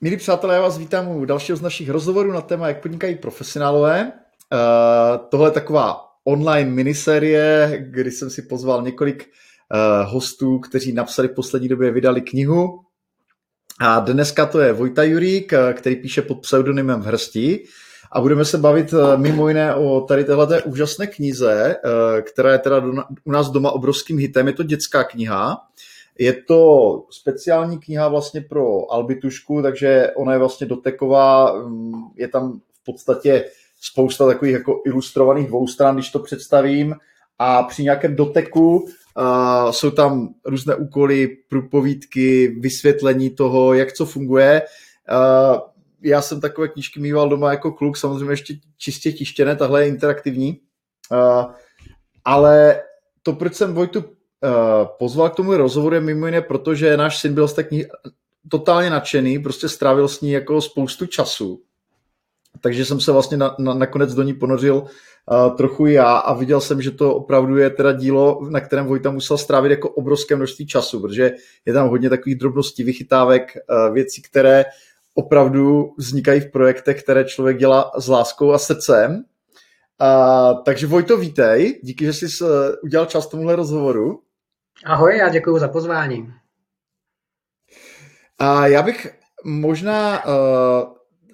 Milí přátelé, já vás vítám u dalšího z našich rozhovorů na téma, jak podnikají profesionálové. Uh, tohle je taková online miniserie, kdy jsem si pozval několik uh, hostů, kteří napsali v poslední době, vydali knihu. A dneska to je Vojta Jurík, eh, který píše pod pseudonymem v hrsti. A budeme se bavit mimo jiné o tady téhle úžasné knize, která je teda u nás doma obrovským hitem. Je to dětská kniha. Je to speciální kniha vlastně pro Albitušku, takže ona je vlastně doteková, mm, je tam v podstatě spousta takových jako ilustrovaných dvoustran, když to představím, a při nějakém doteku uh, jsou tam různé úkoly, průpovídky, vysvětlení toho, jak co funguje. Uh, já jsem takové knížky mýval doma jako kluk, samozřejmě ještě čistě tištěné, tahle je interaktivní. Uh, ale to, proč jsem Vojtu pozval k tomu rozhovoru mimo jiné, protože náš syn byl z té knihy totálně nadšený, prostě strávil s ní jako spoustu času. Takže jsem se vlastně na, na, nakonec do ní ponořil uh, trochu já a viděl jsem, že to opravdu je teda dílo, na kterém Vojta musel strávit jako obrovské množství času, protože je tam hodně takových drobností, vychytávek, uh, věcí, které opravdu vznikají v projektech, které člověk dělá s láskou a srdcem. Uh, takže Vojto, vítej, díky, že jsi uh, udělal čas tomuhle rozhovoru. Ahoj, já děkuji za pozvání. A já bych možná uh,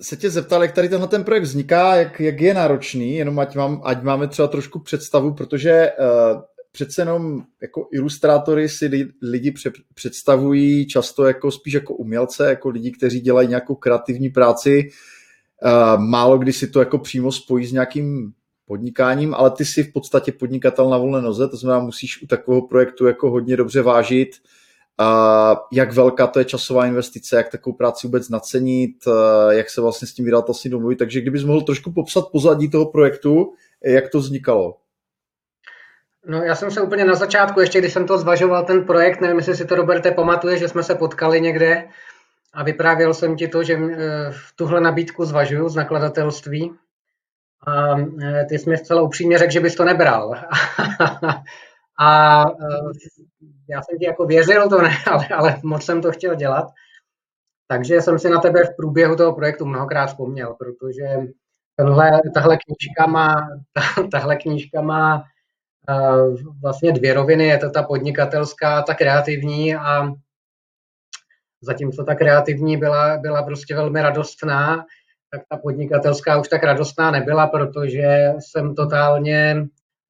se tě zeptal, jak tady tenhle ten projekt vzniká, jak, jak je náročný, jenom ať, mám, ať máme třeba trošku představu, protože uh, přece jenom jako ilustrátory si li, lidi pře, představují často jako spíš jako umělce, jako lidi, kteří dělají nějakou kreativní práci. Uh, málo kdy si to jako přímo spojí s nějakým podnikáním, ale ty jsi v podstatě podnikatel na volné noze, to znamená, musíš u takového projektu jako hodně dobře vážit, a jak velká to je časová investice, jak takovou práci vůbec nacenit, jak se vlastně s tím vydat asi domluvit. Takže kdybys mohl trošku popsat pozadí toho projektu, jak to vznikalo. No já jsem se úplně na začátku, ještě když jsem to zvažoval, ten projekt, nevím, jestli si to, Roberte, pamatuje, že jsme se potkali někde a vyprávěl jsem ti to, že eh, v tuhle nabídku zvažuju z nakladatelství a e, ty jsi mi zcela upřímně řekl, že bys to nebral. a e, já jsem ti jako věřil, to ne, ale, ale moc jsem to chtěl dělat. Takže jsem si na tebe v průběhu toho projektu mnohokrát vzpomněl, protože tenhle, tahle knížka má, tahle knížka má uh, vlastně dvě roviny. Je to ta podnikatelská, ta kreativní a zatímco ta kreativní byla, byla prostě velmi radostná, tak ta podnikatelská už tak radostná nebyla, protože jsem totálně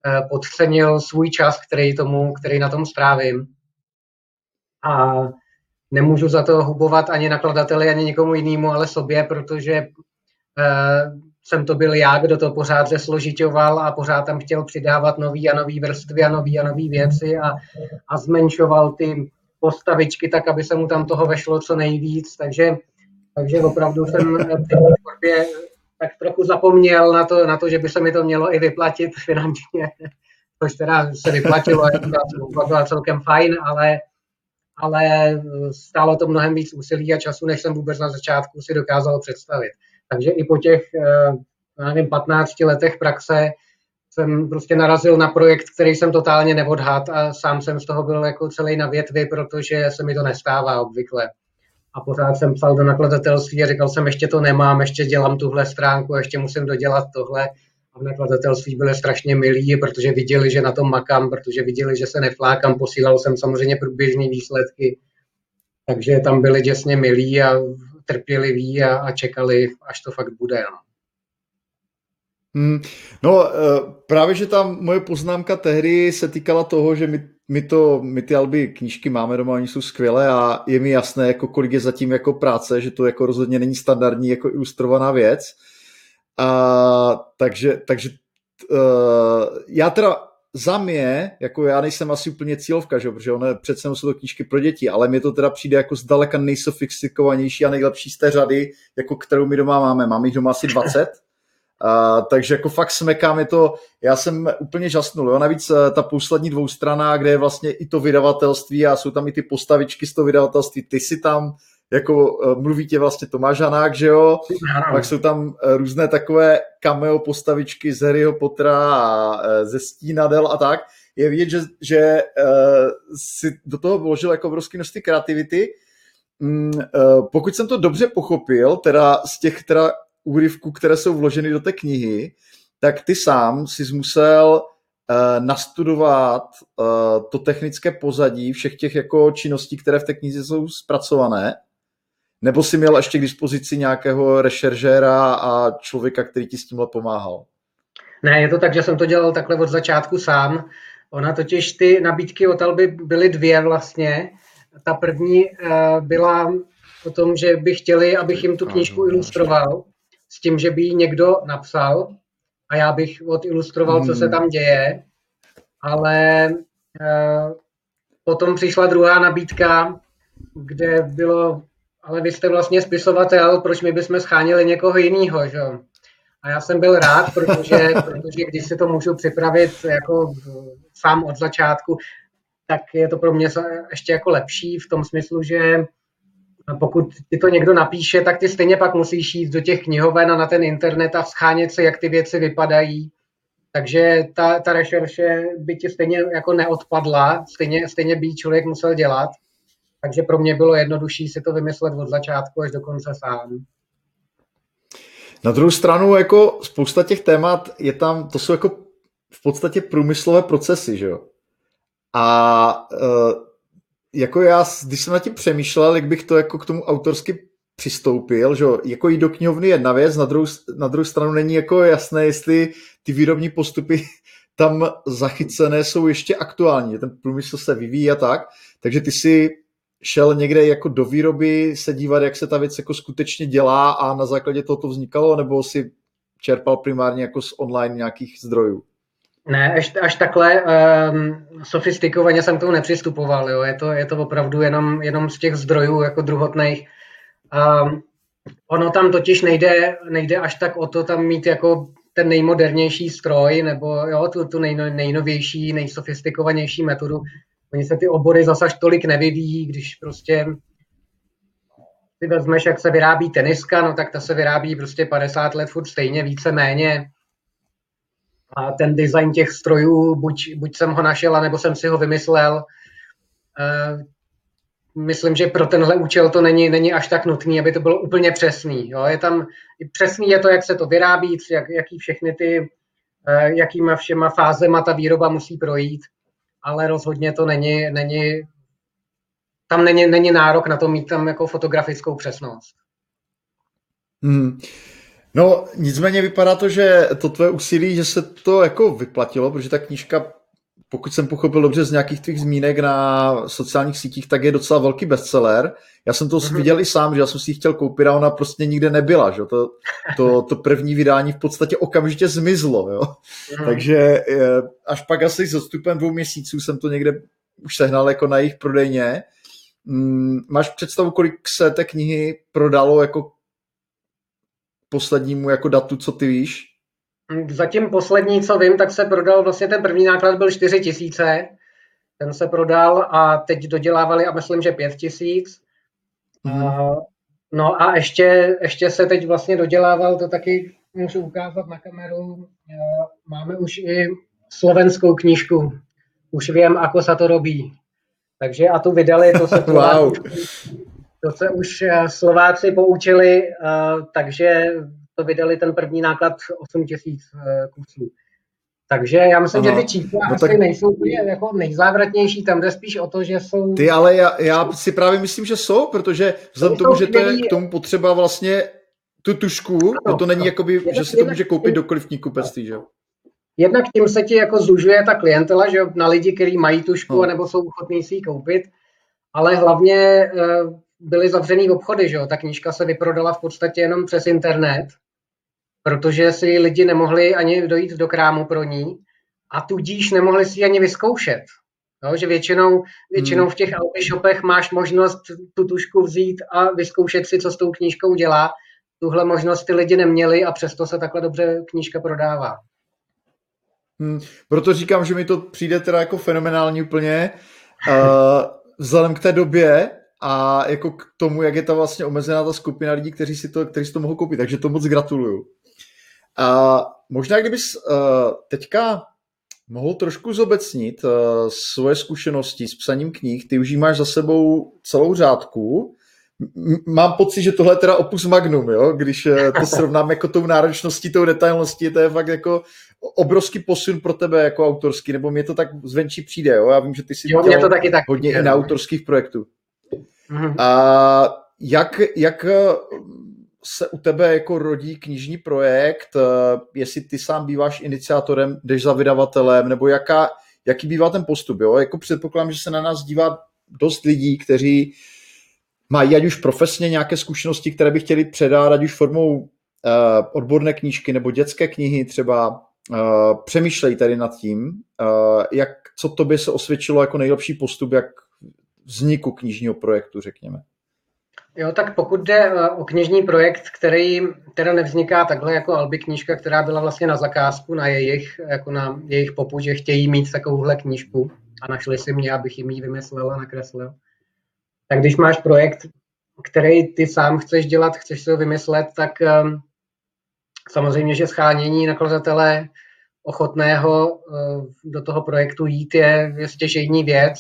eh, podcenil svůj čas, který, tomu, který na tom strávím. A nemůžu za to hubovat ani nakladateli, ani nikomu jinému, ale sobě, protože uh, jsem to byl já, kdo to pořád zesložitoval a pořád tam chtěl přidávat nový a nový vrstvy a nový a nový věci a, a zmenšoval ty postavičky tak, aby se mu tam toho vešlo co nejvíc. Takže takže opravdu jsem v tak trochu zapomněl na to, na to, že by se mi to mělo i vyplatit finančně, což teda se vyplatilo, to byla celkem fajn, ale, ale stálo to mnohem víc úsilí a času, než jsem vůbec na začátku si dokázal představit. Takže i po těch, eh, nevím, 15 letech praxe jsem prostě narazil na projekt, který jsem totálně neodhad a sám jsem z toho byl jako celý na větvi, protože se mi to nestává obvykle a pořád jsem psal do nakladatelství a říkal jsem, ještě to nemám, ještě dělám tuhle stránku, ještě musím dodělat tohle. A v nakladatelství byli strašně milí, protože viděli, že na tom makám, protože viděli, že se neflákám, posílal jsem samozřejmě průběžné výsledky, takže tam byli děsně milí a trpěliví a, a čekali, až to fakt bude. No. Hmm, no, eh, právě, že tam moje poznámka tehdy se týkala toho, že my my, to, my ty alby knížky máme doma, oni jsou skvělé a je mi jasné, jako kolik je zatím jako práce, že to jako rozhodně není standardní jako ilustrovaná věc. A, takže takže uh, já teda za mě, jako já nejsem asi úplně cílovka, že? protože ono přece jsou to knížky pro děti, ale mi to teda přijde jako zdaleka nejsofistikovanější a nejlepší z té řady, jako kterou my doma máme. Máme jich doma asi 20 Uh, takže jako fakt smekám je to, já jsem úplně žasnul, jo? navíc uh, ta poslední dvoustrana, kde je vlastně i to vydavatelství a jsou tam i ty postavičky z toho vydavatelství, ty si tam jako uh, mluví tě vlastně Tomáš Hanák, že jo, ano. pak jsou tam uh, různé takové cameo postavičky z Harryho Pottera a ze Stínadel a tak, je vidět, že, že si do toho vložil jako obrovské množství kreativity mm, eh, pokud jsem to dobře pochopil, teda z těch teda úryvků, které jsou vloženy do té knihy, tak ty sám si musel uh, nastudovat uh, to technické pozadí všech těch jako činností, které v té knize jsou zpracované, nebo si měl ještě k dispozici nějakého rešeržéra a člověka, který ti s tímhle pomáhal? Ne, je to tak, že jsem to dělal takhle od začátku sám. Ona totiž ty nabídky od Alby byly dvě vlastně. Ta první uh, byla o tom, že by chtěli, abych jim tu knížku ilustroval, s tím, že by ji někdo napsal a já bych odilustroval, co se hmm. tam děje. Ale uh, potom přišla druhá nabídka, kde bylo, ale vy jste vlastně spisovatel, proč my bychom schánili někoho jiného, že A já jsem byl rád, protože, protože když si to můžu připravit jako sám od začátku, tak je to pro mě ještě jako lepší v tom smyslu, že pokud ti to někdo napíše, tak ty stejně pak musíš jít do těch knihoven a na ten internet a schánět se, jak ty věci vypadají. Takže ta, ta rešerše by ti stejně jako neodpadla, stejně, stejně by člověk musel dělat. Takže pro mě bylo jednodušší si to vymyslet od začátku až do konce sám. Na druhou stranu, jako spousta těch témat je tam, to jsou jako v podstatě průmyslové procesy, že jo? A uh, jako já, když jsem na tím přemýšlel, jak bych to jako k tomu autorsky přistoupil, že jako jít do knihovny jedna věc, na druhou, na druhou stranu není jako jasné, jestli ty výrobní postupy tam zachycené jsou ještě aktuální, ten průmysl se vyvíjí a tak, takže ty si šel někde jako do výroby se dívat, jak se ta věc jako skutečně dělá a na základě toho to vznikalo, nebo si čerpal primárně jako z online nějakých zdrojů? Ne, až, až takhle um, sofistikovaně jsem k tomu nepřistupoval. Jo. Je, to, je to opravdu jenom, jenom z těch zdrojů jako druhotných. Um, ono tam totiž nejde, nejde až tak o to tam mít jako ten nejmodernější stroj nebo jo, tu, tu nej, nejnovější, nejsofistikovanější metodu. Oni se ty obory zase až tolik nevyvíjí, když prostě si vezmeš, jak se vyrábí teniska, no tak ta se vyrábí prostě 50 let furt stejně, více méně a ten design těch strojů, buď, buď jsem ho našel, nebo jsem si ho vymyslel. Eh, myslím, že pro tenhle účel to není, není až tak nutný, aby to bylo úplně přesný. Jo? Je tam, přesný je to, jak se to vyrábí, jak, jaký všechny ty, eh, jakýma všema fázema ta výroba musí projít, ale rozhodně to není, není tam není, není nárok na to mít tam jako fotografickou přesnost. Hmm. No, nicméně vypadá to, že to tvoje úsilí, že se to jako vyplatilo, protože ta knížka, pokud jsem pochopil dobře z nějakých tvých zmínek na sociálních sítích, tak je docela velký bestseller. Já jsem to mm-hmm. viděl i sám, že já jsem si ji chtěl koupit a ona prostě nikde nebyla. Že? To, to, to první vydání v podstatě okamžitě zmizlo. Jo? Mm-hmm. Takže eh, až pak asi s odstupem dvou měsíců jsem to někde už sehnal jako na jejich prodejně. Mm, máš představu, kolik se té knihy prodalo jako poslednímu jako datu, co ty víš? Zatím poslední, co vím, tak se prodal, vlastně ten první náklad byl 4 tisíce, ten se prodal a teď dodělávali a myslím, že 5 tisíc. Mm. No a ještě, ještě se teď vlastně dodělával, to taky můžu ukázat na kameru, máme už i slovenskou knížku, už vím, ako se to robí. Takže a tu vydali, to se wow. To se už eh, Slováci poučili, eh, takže to vydali ten první náklad 8 tisíc eh, kusů. Takže já myslím, Aha. že ty čísla no asi tak... nejsou jako nejzávratnější, tam jde spíš o to, že jsou... Ty, ale já, já si právě myslím, že jsou, protože vzhledem tomu, že to je k tomu potřeba vlastně tu tušku, ano, no to není no. jakoby, jednak, že si to může koupit dokoliv v knihkupectví, že Jednak tím se ti jako zužuje ta klientela, že na lidi, kteří mají tušku, no. nebo jsou ochotní si ji koupit, ale hlavně byly zavřený obchody, že jo? Ta knížka se vyprodala v podstatě jenom přes internet, protože si lidi nemohli ani dojít do krámu pro ní a tudíž nemohli si ji ani vyzkoušet. Jo, že většinou, většinou hmm. v těch shopech máš možnost tu tušku vzít a vyzkoušet si, co s tou knížkou dělá. Tuhle možnost ty lidi neměli a přesto se takhle dobře knížka prodává. Hmm, proto říkám, že mi to přijde teda jako fenomenální úplně. Uh, vzhledem k té době, a jako k tomu, jak je ta vlastně omezená ta skupina lidí, kteří si to, kteří si to mohou koupit. Takže to moc gratuluju. A možná kdybys uh, teďka mohl trošku zobecnit uh, svoje zkušenosti s psaním knih. Ty už máš za sebou celou řádku. mám pocit, že tohle je teda opus magnum, jo? když eh, to srovnám jako tou náročností, tou detailností, to je fakt jako obrovský posun pro tebe jako autorský, nebo mě to tak zvenčí přijde, jo? já vím, že ty si jo, mě to taky tak hodně i na no. autorských projektů. Mm-hmm. A jak, jak eh, se u tebe jako rodí knižní projekt, eh, jestli ty sám býváš iniciátorem, jdeš za vydavatelem, nebo jaká, jaký bývá ten postup, jo? Jako předpokládám, že se na nás dívá dost lidí, kteří mají ať už profesně nějaké zkušenosti, které by chtěli předat, ať už formou uh, odborné knížky nebo dětské knihy třeba, uh, přemýšlej tady nad tím, jak, co tobě se osvědčilo jako nejlepší postup, jak vzniku knižního projektu, řekněme. Jo, tak pokud jde o knižní projekt, který teda nevzniká takhle jako Albi knížka, která byla vlastně na zakázku, na jejich, jako na jejich popud, že chtějí mít takovouhle knížku a našli si mě, abych jim ji vymyslel a nakreslil. Tak když máš projekt, který ty sám chceš dělat, chceš si ho vymyslet, tak um, samozřejmě, že schánění nakladatele ochotného uh, do toho projektu jít je, je stěžejní věc.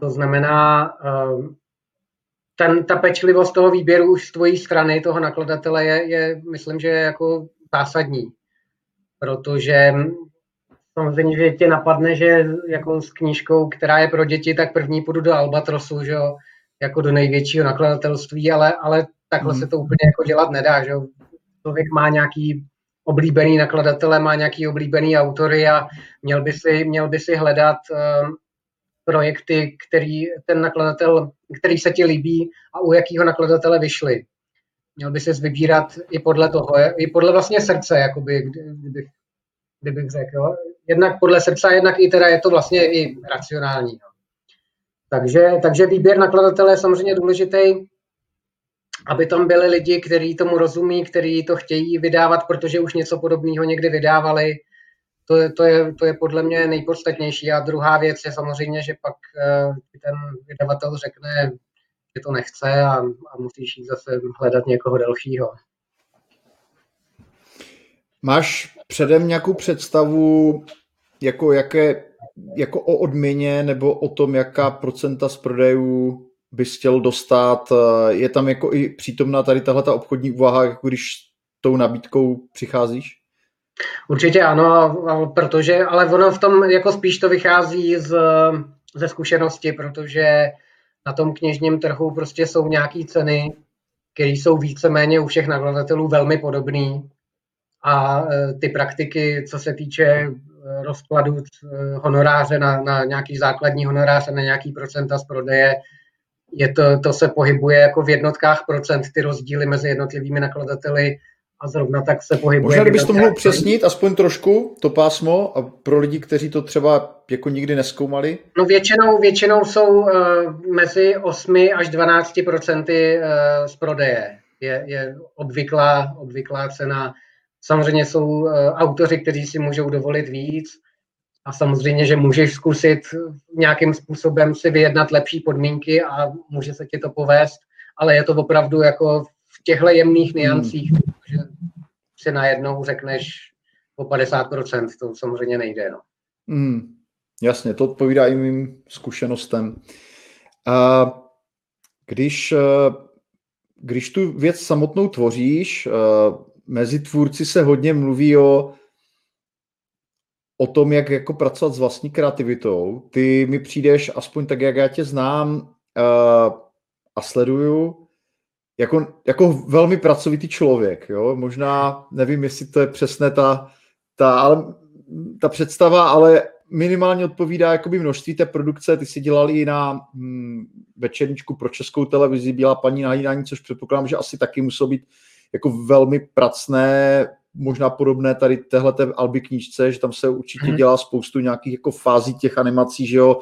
To znamená, um, ten, ta pečlivost toho výběru už z tvojí strany, toho nakladatele, je, je myslím, že je jako zásadní. Protože samozřejmě, že tě napadne, že jako s knížkou, která je pro děti, tak první půjdu do Albatrosu, že jo, jako do největšího nakladatelství, ale, ale takhle hmm. se to úplně jako dělat nedá, že jo. Člověk má nějaký oblíbený nakladatele, má nějaký oblíbený autory a měl by si, měl by si hledat um, projekty, který ten nakladatel, který se ti líbí a u jakého nakladatele vyšly. Měl by se vybírat i podle toho, i podle vlastně srdce, jakoby, kdybych, kdybych řekl. Jo. Jednak podle srdce, jednak i teda je to vlastně i racionální. Jo. Takže, takže výběr nakladatele je samozřejmě důležitý, aby tam byli lidi, kteří tomu rozumí, kteří to chtějí vydávat, protože už něco podobného někdy vydávali, to je, to, je, to je podle mě nejpodstatnější. A druhá věc je samozřejmě, že pak eh, ten vydavatel řekne, že to nechce a, a musíš jít zase hledat někoho dalšího. Máš předem nějakou představu, jako, jaké, jako o odměně nebo o tom, jaká procenta z prodejů bys chtěl dostat? Je tam jako i přítomná tady tahle ta obchodní úvaha, jako když tou nabídkou přicházíš? Určitě ano, protože, ale ono v tom jako spíš to vychází z, ze zkušenosti, protože na tom knižním trhu prostě jsou nějaké ceny, které jsou víceméně u všech nakladatelů velmi podobné. A e, ty praktiky, co se týče e, rozkladu e, honoráře na, na nějaký základní honorář a na nějaký procenta z prodeje, je to, to se pohybuje jako v jednotkách procent, ty rozdíly mezi jednotlivými nakladateli a zrovna tak se pohybuje. Možná kdybys to mohl přesnit aspoň trošku, to pásmo, a pro lidi, kteří to třeba jako nikdy neskoumali? No většinou, většinou jsou uh, mezi 8 až 12 procenty uh, z prodeje. Je, je obvyklá, obvyklá cena. Samozřejmě jsou uh, autoři, kteří si můžou dovolit víc a samozřejmě, že můžeš zkusit nějakým způsobem si vyjednat lepší podmínky a může se ti to povést, ale je to opravdu jako v těchto jemných niancích, hmm. že si najednou řekneš o 50%, to samozřejmě nejde. No. Hmm. Jasně, to odpovídá i mým zkušenostem. A když, eh, když tu věc samotnou tvoříš, eh, mezi tvůrci se hodně mluví o, o tom, jak jako pracovat s vlastní kreativitou. Ty mi přijdeš, aspoň tak, jak já tě znám eh, a sleduju, jako, jako velmi pracovitý člověk. Jo? Možná, nevím, jestli to je přesné ta, ta, ale, ta představa, ale minimálně odpovídá jakoby množství té produkce. Ty si dělali na hm, večerničku pro českou televizi Bílá paní na jídání, což předpokládám, že asi taky muselo být jako velmi pracné, možná podobné tady téhle Alby knížce, že tam se určitě mhm. dělá spoustu nějakých jako fází těch animací, že jo,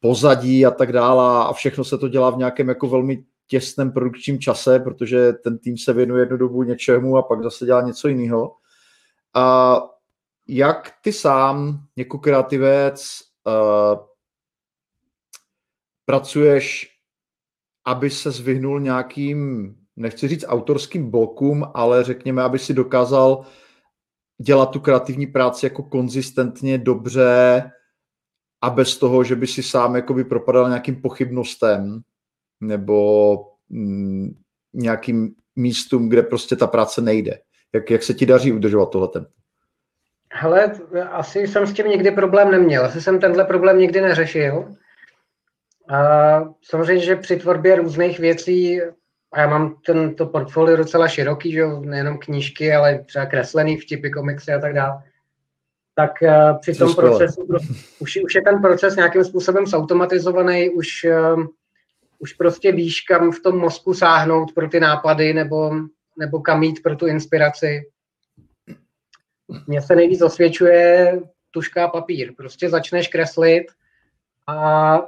pozadí a tak dále a všechno se to dělá v nějakém jako velmi těsném produkčním čase, protože ten tým se věnuje jednu dobu něčemu a pak zase dělá něco jiného. A jak ty sám jako kreativec uh, pracuješ, aby se zvyhnul nějakým, nechci říct autorským blokům, ale řekněme, aby si dokázal dělat tu kreativní práci jako konzistentně, dobře a bez toho, že by si sám jakoby propadal nějakým pochybnostem nebo mm, nějakým místům, kde prostě ta práce nejde? Jak, jak se ti daří udržovat tohle tempo? Hele, asi jsem s tím nikdy problém neměl. Asi jsem tenhle problém nikdy neřešil. A samozřejmě, že při tvorbě různých věcí, a já mám tento portfolio docela široký, že jo, nejenom knížky, ale třeba kreslený vtipy, komiksy a tak dále, tak uh, při tom procesu, už, už je ten proces nějakým způsobem zautomatizovaný, už, uh, už prostě víš, kam v tom mozku sáhnout pro ty nápady, nebo, nebo kam jít pro tu inspiraci. Mně se nejvíc osvědčuje tuška a papír. Prostě začneš kreslit a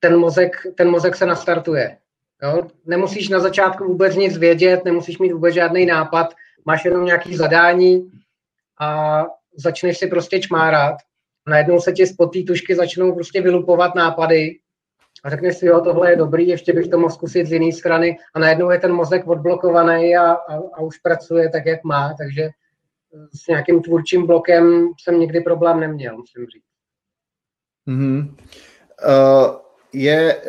ten mozek, ten mozek se nastartuje. Jo? Nemusíš na začátku vůbec nic vědět, nemusíš mít vůbec žádný nápad, máš jenom nějaký zadání a začneš si prostě čmárat. Najednou se ti spod té tušky začnou prostě vylupovat nápady a řekneš si, jo, tohle je dobrý, ještě bych to mohl zkusit z jiné strany a najednou je ten mozek odblokovaný a, a, a už pracuje tak, jak má, takže s nějakým tvůrčím blokem jsem nikdy problém neměl, musím říct. Mm-hmm. Uh, je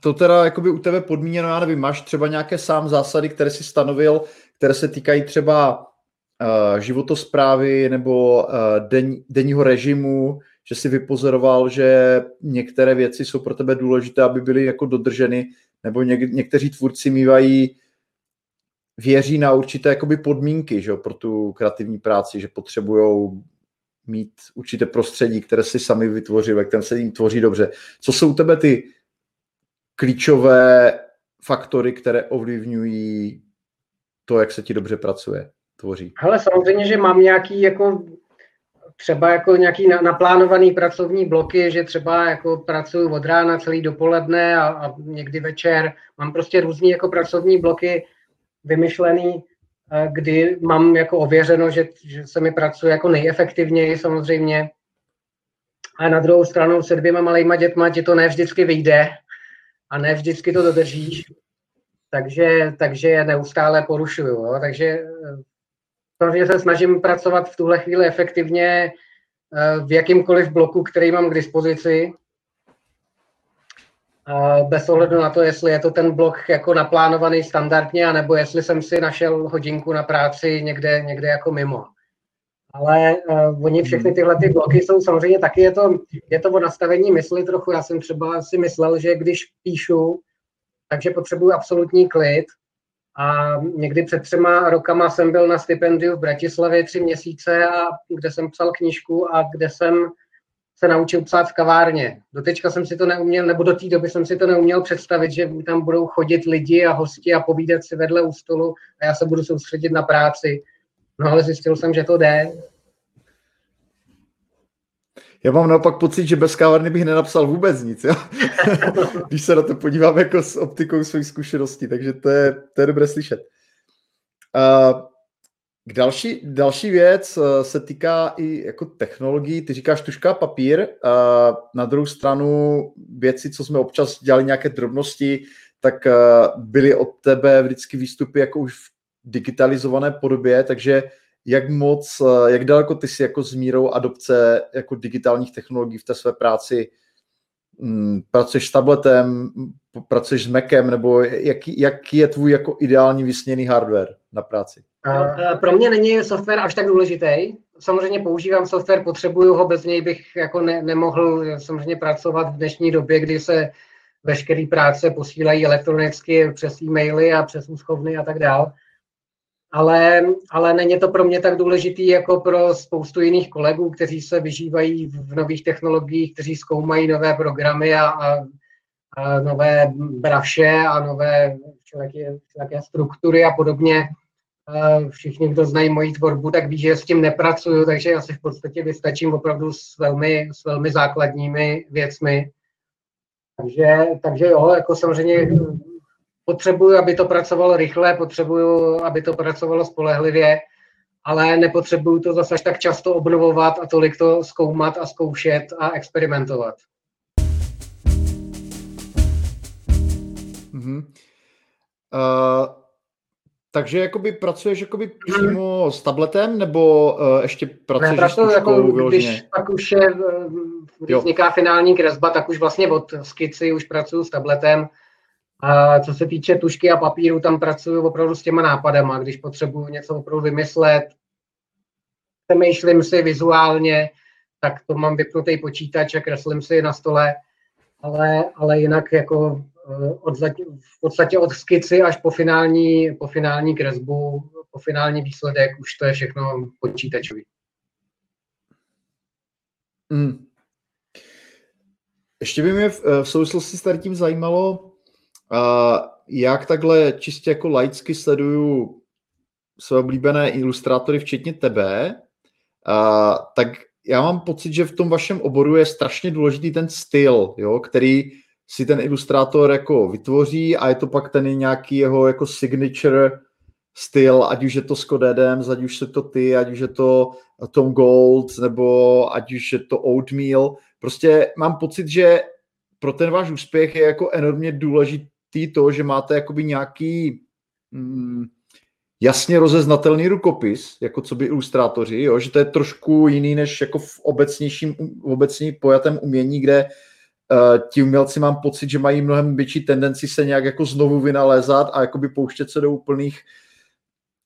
to teda jakoby u tebe podmíněno, já nevím, máš třeba nějaké sám zásady, které si stanovil, které se týkají třeba uh, životosprávy nebo uh, den, denního režimu, že si vypozoroval, že některé věci jsou pro tebe důležité, aby byly jako dodrženy, nebo něk, někteří tvůrci mývají věří na určité jakoby podmínky že, pro tu kreativní práci, že potřebují mít určité prostředí, které si sami vytvořili, jak ten se jim tvoří dobře. Co jsou tebe ty klíčové faktory, které ovlivňují to, jak se ti dobře pracuje, tvoří? Hele, samozřejmě, že mám nějaký jako třeba jako nějaký naplánovaný pracovní bloky, že třeba jako pracuji od rána celý dopoledne a, a někdy večer. Mám prostě různý jako pracovní bloky vymyšlený, eh, kdy mám jako ověřeno, že, že se mi pracuje jako nejefektivněji samozřejmě. A na druhou stranu se dvěma malejma dětma ti to ne vždycky vyjde a ne vždycky to dodržíš, takže, takže je neustále porušuju. Jo? Takže eh, samozřejmě se snažím pracovat v tuhle chvíli efektivně eh, v jakýmkoliv bloku, který mám k dispozici, bez ohledu na to, jestli je to ten blok jako naplánovaný standardně, anebo jestli jsem si našel hodinku na práci někde, někde jako mimo. Ale uh, oni všechny tyhle ty bloky jsou samozřejmě taky, je to, je to o nastavení mysli trochu. Já jsem třeba si myslel, že když píšu, takže potřebuji absolutní klid. A někdy před třema rokama jsem byl na stipendiu v Bratislavě tři měsíce, a kde jsem psal knížku a kde jsem se naučil psát v kavárně. Dotečka jsem si to neuměl, nebo do té doby jsem si to neuměl představit, že tam budou chodit lidi a hosti a povídat si vedle u stolu a já se budu soustředit na práci. No ale zjistil jsem, že to jde. Já mám naopak pocit, že bez kavárny bych nenapsal vůbec nic, jo? když se na to podívám jako s optikou svých zkušeností, takže to je, to je dobré slyšet. Uh, k další, další věc eh, se týká i jako technologií. Ty říkáš tuška papír. Na druhou stranu věci, co jsme občas dělali nějaké drobnosti, tak eh, byly od tebe vždycky výstupy jako už v digitalizované podobě, takže jak moc, jak daleko ty si jako s mírou adopce jako digitálních technologií v té své práci mm, pracuješ s tabletem, pracuješ s Macem, nebo jaký, jaký je tvůj jako ideální vysněný hardware na práci? Uh, pro mě není software až tak důležitý. Samozřejmě používám software, potřebuju ho, bez něj bych jako ne, nemohl samozřejmě pracovat v dnešní době, kdy se veškeré práce posílají elektronicky přes e-maily a přes úschovny a tak dále. Ale, ale není to pro mě tak důležitý jako pro spoustu jiných kolegů, kteří se vyžívají v nových technologiích, kteří zkoumají nové programy a, a, a nové braše a nové všelijaké struktury a podobně všichni, kdo znají moji tvorbu, tak ví, že s tím nepracuju, takže já si v podstatě vystačím opravdu s velmi, s velmi základními věcmi. Takže, takže jo, jako samozřejmě potřebuju, aby to pracovalo rychle, potřebuju, aby to pracovalo spolehlivě, ale nepotřebuju to zase tak často obnovovat a tolik to zkoumat a zkoušet a experimentovat. Mm-hmm. Uh... Takže jakoby pracuješ jakoby přímo s tabletem, nebo uh, ještě pracuješ ne, pracuji, s jako, Když pak už je, když vzniká finální kresba, tak už vlastně od skici už pracuji s tabletem A co se týče tušky a papíru, tam pracuju opravdu s těma nápadama, když potřebuji něco opravdu vymyslet, přemýšlím si vizuálně, tak to mám vypnutý počítač a kreslím si na stole, ale, ale jinak jako eh, od, v podstatě od skici až po finální, po finální kresbu, po finální výsledek, už to je všechno počítačový. Mm. Ještě by mě v, v souvislosti s tím zajímalo, uh, jak takhle čistě jako laicky sleduju své oblíbené ilustrátory, včetně tebe, uh, tak já mám pocit, že v tom vašem oboru je strašně důležitý ten styl, jo, který si ten ilustrátor jako vytvoří a je to pak ten nějaký jeho jako signature styl, ať už je to Scott Adams, ať už je to ty, ať už je to Tom Gold, nebo ať už je to Oatmeal. Prostě mám pocit, že pro ten váš úspěch je jako enormně důležitý to, že máte jakoby nějaký mm, jasně rozeznatelný rukopis, jako co by ilustrátoři, jo? že to je trošku jiný než jako v obecnějším, v obecní pojatém umění, kde uh, ti umělci mám pocit, že mají mnohem větší tendenci se nějak jako znovu vynalézat a jakoby pouštět se do úplných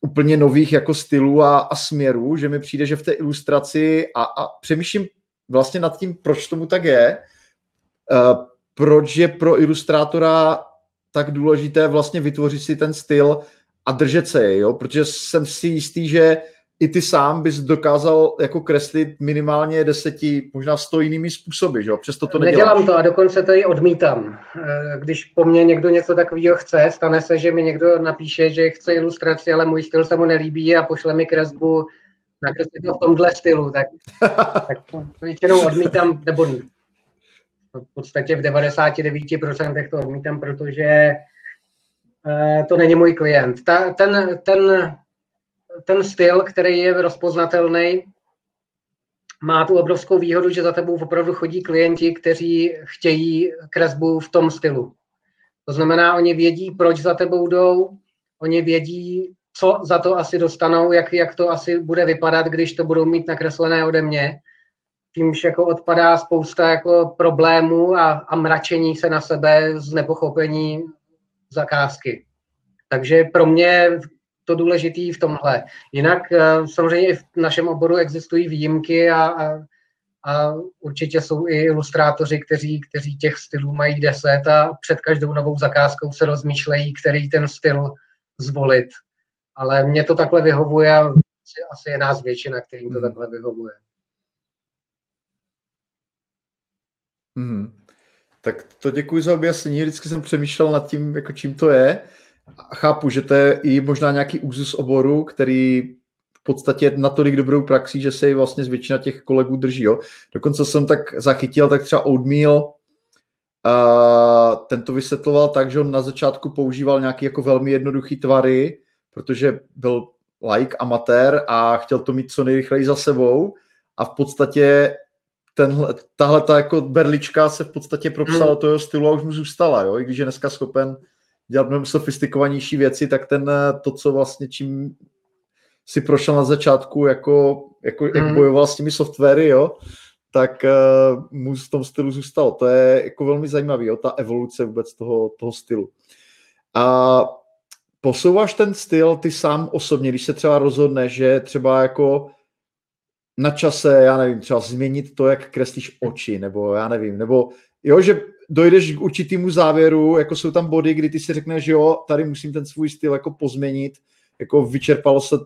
úplně nových jako stylů a, a směrů, že mi přijde, že v té ilustraci a, a přemýšlím vlastně nad tím, proč tomu tak je, uh, proč je pro ilustrátora tak důležité vlastně vytvořit si ten styl a držet se jej, jo? protože jsem si jistý, že i ty sám bys dokázal jako kreslit minimálně deseti, možná sto jinými způsoby, že jo? Přesto to neděláš. Nedělám to a dokonce to i odmítám. Eh, když po mně někdo něco takového chce, stane se, že mi někdo napíše, že chce ilustraci, ale můj styl se mu nelíbí a pošle mi kresbu nakreslit to v tomhle stylu, tak, tak to většinou odmítám, nebo v podstatě v 99% to odmítám, protože Eh, to není můj klient. Ta, ten, ten, ten styl, který je rozpoznatelný, má tu obrovskou výhodu, že za tebou opravdu chodí klienti, kteří chtějí kresbu v tom stylu. To znamená, oni vědí, proč za tebou jdou, oni vědí, co za to asi dostanou, jak, jak to asi bude vypadat, když to budou mít nakreslené ode mě. Tímž jako odpadá spousta jako problémů a, a mračení se na sebe z nepochopení zakázky. Takže pro mě to důležité v tomhle. Jinak eh, samozřejmě i v našem oboru existují výjimky a, a, a určitě jsou i ilustrátoři, kteří, kteří těch stylů mají deset a před každou novou zakázkou se rozmýšlejí, který ten styl zvolit. Ale mně to takhle vyhovuje a asi je nás většina, kterým to hmm. takhle vyhovuje. Hmm. Tak to děkuji za objasnění. Vždycky jsem přemýšlel nad tím, jako čím to je. A chápu, že to je i možná nějaký úzus oboru, který v podstatě natolik dobrou praxí, že se i vlastně z většina těch kolegů drží. Jo. Dokonce jsem tak zachytil, tak třeba Oatmeal, a ten to vysvětloval tak, že on na začátku používal nějaký jako velmi jednoduchý tvary, protože byl like, amatér a chtěl to mít co nejrychleji za sebou a v podstatě tenhle, tahle ta jako berlička se v podstatě propsala hmm. toho stylu a už mu zůstala, jo? i když je dneska schopen dělat mnohem sofistikovanější věci, tak ten to, co vlastně čím si prošel na začátku, jako, jako hmm. jak bojoval s těmi softwary, jo, tak uh, mu v tom stylu zůstalo. To je jako velmi zajímavé, jo, ta evoluce vůbec toho, toho stylu. A posouváš ten styl ty sám osobně, když se třeba rozhodne, že třeba jako na čase, já nevím, třeba změnit to, jak kreslíš oči, nebo já nevím, nebo jo, že dojdeš k určitému závěru, jako jsou tam body, kdy ty si řekneš, že jo, tady musím ten svůj styl jako pozměnit, jako vyčerpalo se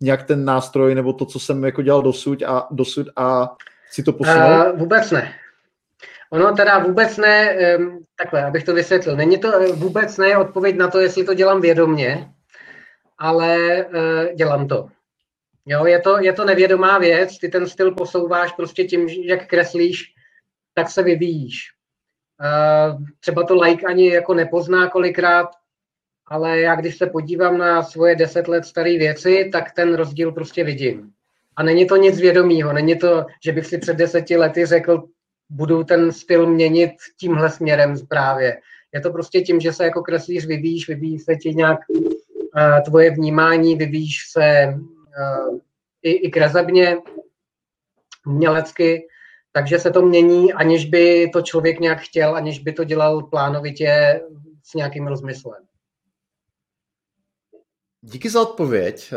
nějak ten nástroj, nebo to, co jsem jako dělal dosud a, dosud a si to posunout? Uh, vůbec ne. Ono teda vůbec ne, um, takhle, abych to vysvětlil, není to vůbec ne odpověď na to, jestli to dělám vědomně, ale uh, dělám to. Jo, je to, je to nevědomá věc, ty ten styl posouváš prostě tím, jak kreslíš, tak se vyvíjíš. Uh, třeba to like ani jako nepozná kolikrát, ale já když se podívám na svoje deset let staré věci, tak ten rozdíl prostě vidím. A není to nic vědomího, není to, že bych si před deseti lety řekl, budu ten styl měnit tímhle směrem právě. Je to prostě tím, že se jako kreslíř vyvíjíš, vyvíjí se ti nějak uh, tvoje vnímání, vyvíjíš se i, i kresebně, umělecky, takže se to mění, aniž by to člověk nějak chtěl, aniž by to dělal plánovitě s nějakým rozmyslem. Díky za odpověď.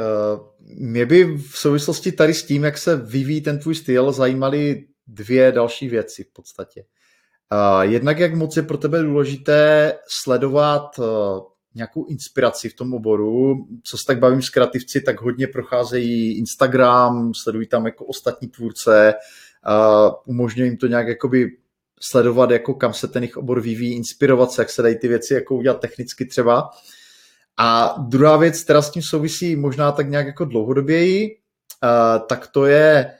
Mě by v souvislosti tady s tím, jak se vyvíjí ten tvůj styl, zajímaly dvě další věci v podstatě. Jednak, jak moc je pro tebe důležité sledovat nějakou inspiraci v tom oboru. Co se tak bavím s kreativci, tak hodně procházejí Instagram, sledují tam jako ostatní tvůrce, umožňuje jim to nějak jakoby sledovat, jako kam se ten jejich obor vyvíjí, inspirovat se, jak se dají ty věci jako udělat technicky třeba. A druhá věc, která s tím souvisí možná tak nějak jako dlouhodoběji, tak to je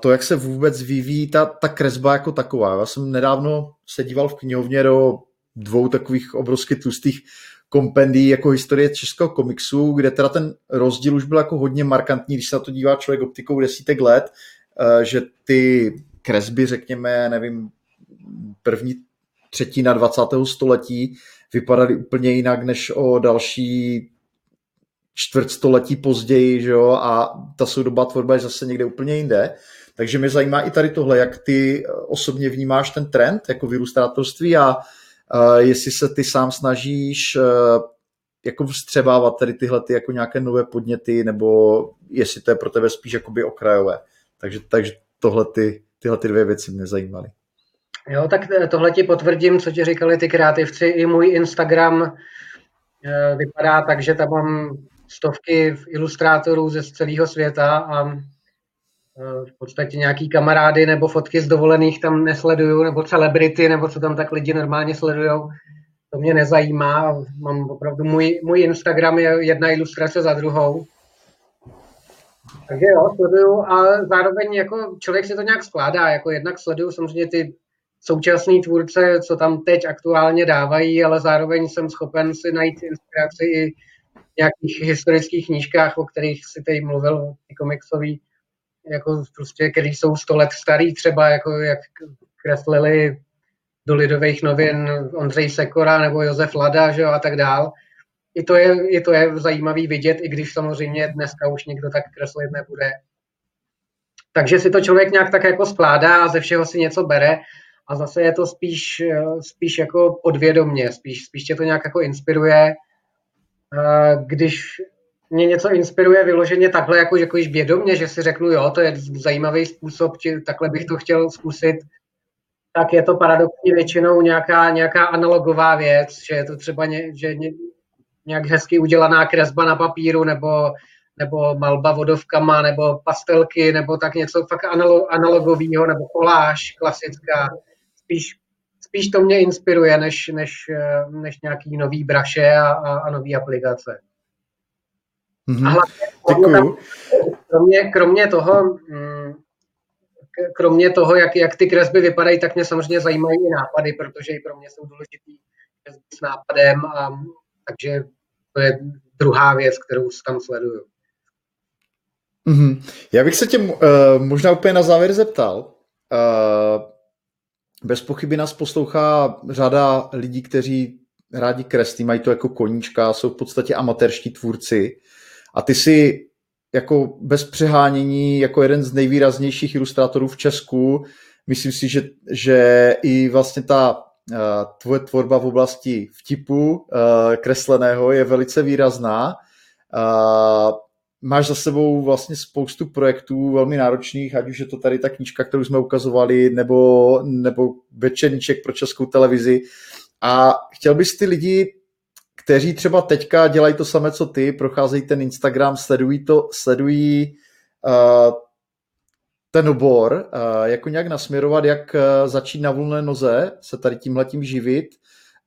to, jak se vůbec vyvíjí ta, ta kresba jako taková. Já jsem nedávno se díval v knihovně do dvou takových obrovsky tlustých kompendí jako historie českého komiksu, kde teda ten rozdíl už byl jako hodně markantní, když se na to dívá člověk optikou desítek let, že ty kresby, řekněme, nevím, první třetina 20. století vypadaly úplně jinak než o další čtvrtstoletí později, že jo, a ta soudobá tvorba je zase někde úplně jinde. Takže mě zajímá i tady tohle, jak ty osobně vnímáš ten trend jako vyrůstátorství a uh, jestli se ty sám snažíš uh, jako vstřebávat tady tyhle ty jako nějaké nové podněty, nebo jestli to je pro tebe spíš jakoby okrajové. Takže, takže tohle ty, tyhle ty dvě věci mě zajímaly. Jo, tak tohle ti potvrdím, co ti říkali ty kreativci. I můj Instagram vypadá tak, že tam mám stovky ilustrátorů ze celého světa a v podstatě nějaký kamarády nebo fotky z dovolených tam nesleduju, nebo celebrity, nebo co tam tak lidi normálně sledujou. To mě nezajímá. Mám opravdu můj, můj Instagram je jedna ilustrace za druhou. Takže jo, sleduju a zároveň jako člověk si to nějak skládá, jako jednak sleduju samozřejmě ty současní tvůrce, co tam teď aktuálně dávají, ale zároveň jsem schopen si najít inspiraci i v nějakých historických knížkách, o kterých si teď mluvil, ty komiksový, jako prostě, který jsou sto let starý třeba, jako jak kreslili do lidových novin Ondřej Sekora nebo Josef Lada, že jo, a tak dál. I to, je, I to je zajímavý vidět, i když samozřejmě dneska už nikdo tak kreslit nebude. Takže si to člověk nějak tak jako skládá a ze všeho si něco bere a zase je to spíš, spíš jako podvědomně, spíš, spíš tě to nějak jako inspiruje. Když mě něco inspiruje vyloženě takhle, jako, jako již vědomně, že si řeknu, jo, to je zajímavý způsob, či takhle bych to chtěl zkusit, tak je to paradoxně většinou nějaká, nějaká analogová věc, že je to třeba ně, že ně, nějak hezky udělaná kresba na papíru, nebo, nebo malba vodovkama, nebo pastelky, nebo tak něco fakt analogového, nebo koláž klasická spíš, spíš to mě inspiruje, než, než, než nějaký nový braše a, a, a nový aplikace. Mm-hmm. A hlavně, tam, kromě, kromě toho, mm, kromě toho, jak, jak ty kresby vypadají, tak mě samozřejmě zajímají i nápady, protože i pro mě jsou důležitý s nápadem, a, takže to je druhá věc, kterou tam sleduju. Mm-hmm. Já bych se tě uh, možná úplně na závěr zeptal. Uh, bez pochyby nás poslouchá řada lidí, kteří rádi kreslí, mají to jako koníčka, jsou v podstatě amatérští tvůrci. A ty si jako bez přehánění, jako jeden z nejvýraznějších ilustrátorů v Česku, myslím si, že, že i vlastně ta uh, tvoje tvorba v oblasti vtipu uh, kresleného je velice výrazná. Uh, máš za sebou vlastně spoustu projektů velmi náročných, ať už je to tady ta knížka, kterou jsme ukazovali, nebo, nebo večerníček pro českou televizi. A chtěl bys ty lidi, kteří třeba teďka dělají to samé, co ty, procházejí ten Instagram, sledují to, sledují uh, ten obor, uh, jako nějak nasměrovat, jak uh, začít na volné noze se tady tímhletím živit,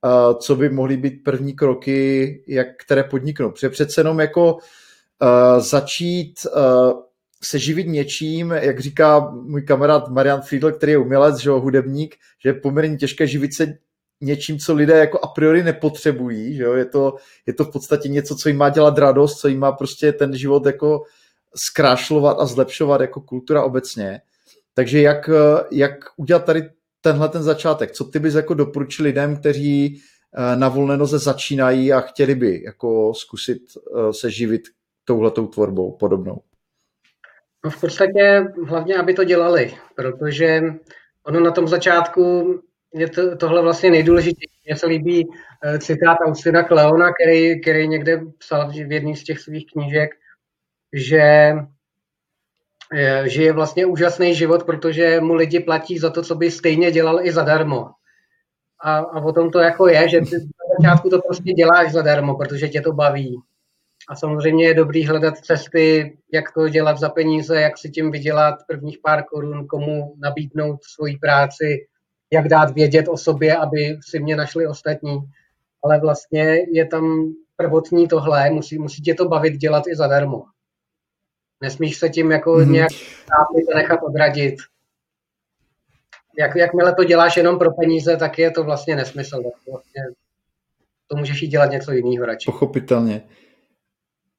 uh, co by mohly být první kroky, jak, které podniknou. Protože přece jenom jako uh, začít uh, se živit něčím, jak říká můj kamarád Marian Friedl, který je umělec, že jo, hudebník, že je poměrně těžké živit se něčím, co lidé jako a priori nepotřebují, že jo? Je, to, je to v podstatě něco, co jim má dělat radost, co jim má prostě ten život jako zkrášlovat a zlepšovat jako kultura obecně. Takže jak, jak udělat tady tenhle ten začátek? Co ty bys jako doporučil lidem, kteří na volné noze začínají a chtěli by jako zkusit se živit touhletou tvorbou podobnou? No v podstatě hlavně, aby to dělali, protože ono na tom začátku je to, tohle vlastně nejdůležitější. Mně se líbí uh, citát Austina Kleona, který, který někde psal v jedné z těch svých knížek, že žije vlastně úžasný život, protože mu lidi platí za to, co by stejně dělal i zadarmo. A, a o tom to jako je, že ty na začátku to prostě děláš zadarmo, protože tě to baví. A samozřejmě je dobrý hledat cesty, jak to dělat za peníze, jak si tím vydělat prvních pár korun, komu nabídnout svoji práci, jak dát vědět o sobě, aby si mě našli ostatní. Ale vlastně je tam prvotní tohle, musí, musí tě to bavit dělat i zadarmo. Nesmíš se tím jako mm-hmm. nějak nechat odradit. Jak, jakmile to děláš jenom pro peníze, tak je to vlastně nesmysl. vlastně to můžeš jí dělat něco jiného radši. Pochopitelně.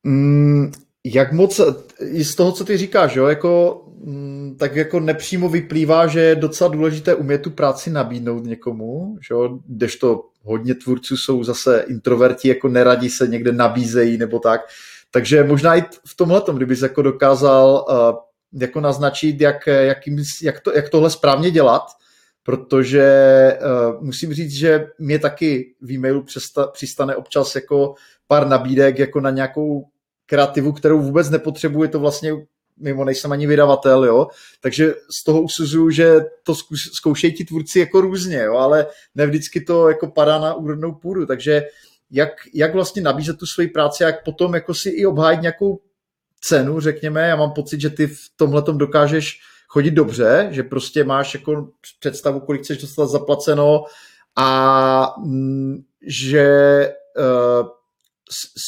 Mm, jak moc, i z toho, co ty říkáš, jo, jako, tak jako nepřímo vyplývá, že je docela důležité umět tu práci nabídnout někomu, že jo, kdežto hodně tvůrců jsou zase introverti, jako neradí se někde nabízejí nebo tak, takže možná i v tomhle, kdybys jako dokázal uh, jako naznačit, jak, jak, jak, to, jak tohle správně dělat, protože uh, musím říct, že mě taky v e-mailu přistane občas jako pár nabídek jako na nějakou kreativu, kterou vůbec nepotřebuje, to vlastně mimo nejsem ani vydavatel, jo, takže z toho usuzuju, že to zkoušejí ti tvůrci jako různě, jo, ale ne vždycky to jako padá na úrodnou půdu, takže jak, jak vlastně nabízet tu svoji práci, jak potom jako si i obhájit nějakou cenu, řekněme. Já mám pocit, že ty v tomhle dokážeš chodit dobře, že prostě máš jako představu, kolik chceš dostat zaplaceno a mm, že uh,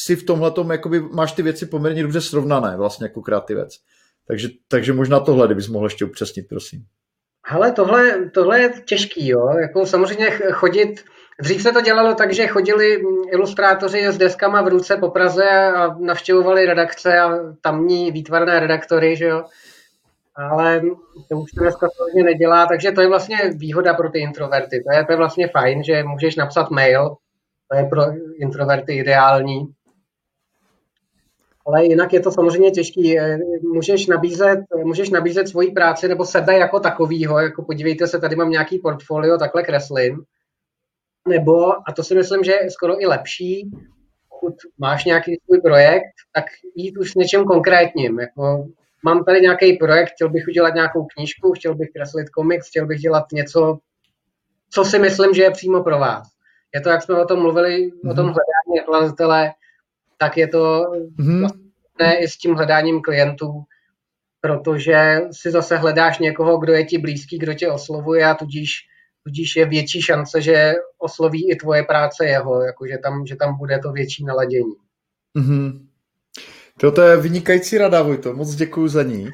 si v tomhle jakoby máš ty věci poměrně dobře srovnané vlastně jako kreativec. Takže, takže možná tohle, kdybys mohl ještě upřesnit, prosím. Hele, tohle, tohle je těžký, jo. Jako samozřejmě chodit Dřív se to dělalo tak, že chodili ilustrátoři s deskama v ruce po Praze a navštěvovali redakce a tamní výtvarné redaktory, že jo. Ale to už se dneska to nedělá, takže to je vlastně výhoda pro ty introverty. To je, to je vlastně fajn, že můžeš napsat mail, to je pro introverty ideální. Ale jinak je to samozřejmě těžký. Můžeš nabízet, můžeš nabízet svoji práci nebo sebe jako takovýho, jako podívejte se, tady mám nějaký portfolio, takhle kreslím nebo, a to si myslím, že je skoro i lepší, pokud máš nějaký svůj projekt, tak jít už s něčím konkrétním. Jako, mám tady nějaký projekt, chtěl bych udělat nějakou knížku, chtěl bych kreslit komiks, chtěl bych dělat něco, co si myslím, že je přímo pro vás. Je to, jak jsme o tom mluvili, mm-hmm. o tom mhm. hledání nakladatele, tak je to mm-hmm. vlastně i s tím hledáním klientů, protože si zase hledáš někoho, kdo je ti blízký, kdo tě oslovuje a tudíž tudíž je větší šance, že osloví i tvoje práce jeho, jakože tam, že tam bude to větší naladění. Mm-hmm. To, je vynikající rada, Vojto, moc děkuji za ní.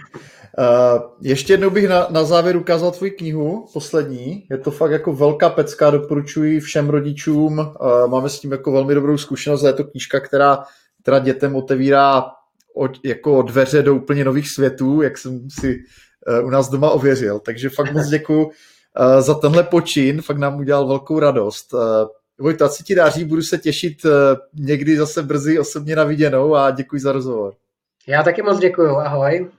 Uh, ještě jednou bych na, na závěr ukázal tvoji knihu, poslední. Je to fakt jako velká pecka, doporučuji všem rodičům. Uh, máme s tím jako velmi dobrou zkušenost. Je to knížka, která, která dětem otevírá od, jako dveře do úplně nových světů, jak jsem si uh, u nás doma ověřil. Takže fakt moc děkuji Eh, za tenhle počin, fakt nám udělal velkou radost. Eh, Vojta, si ti dáří, budu se těšit eh, někdy zase brzy osobně na viděnou a děkuji za rozhovor. Já taky moc děkuji, ahoj.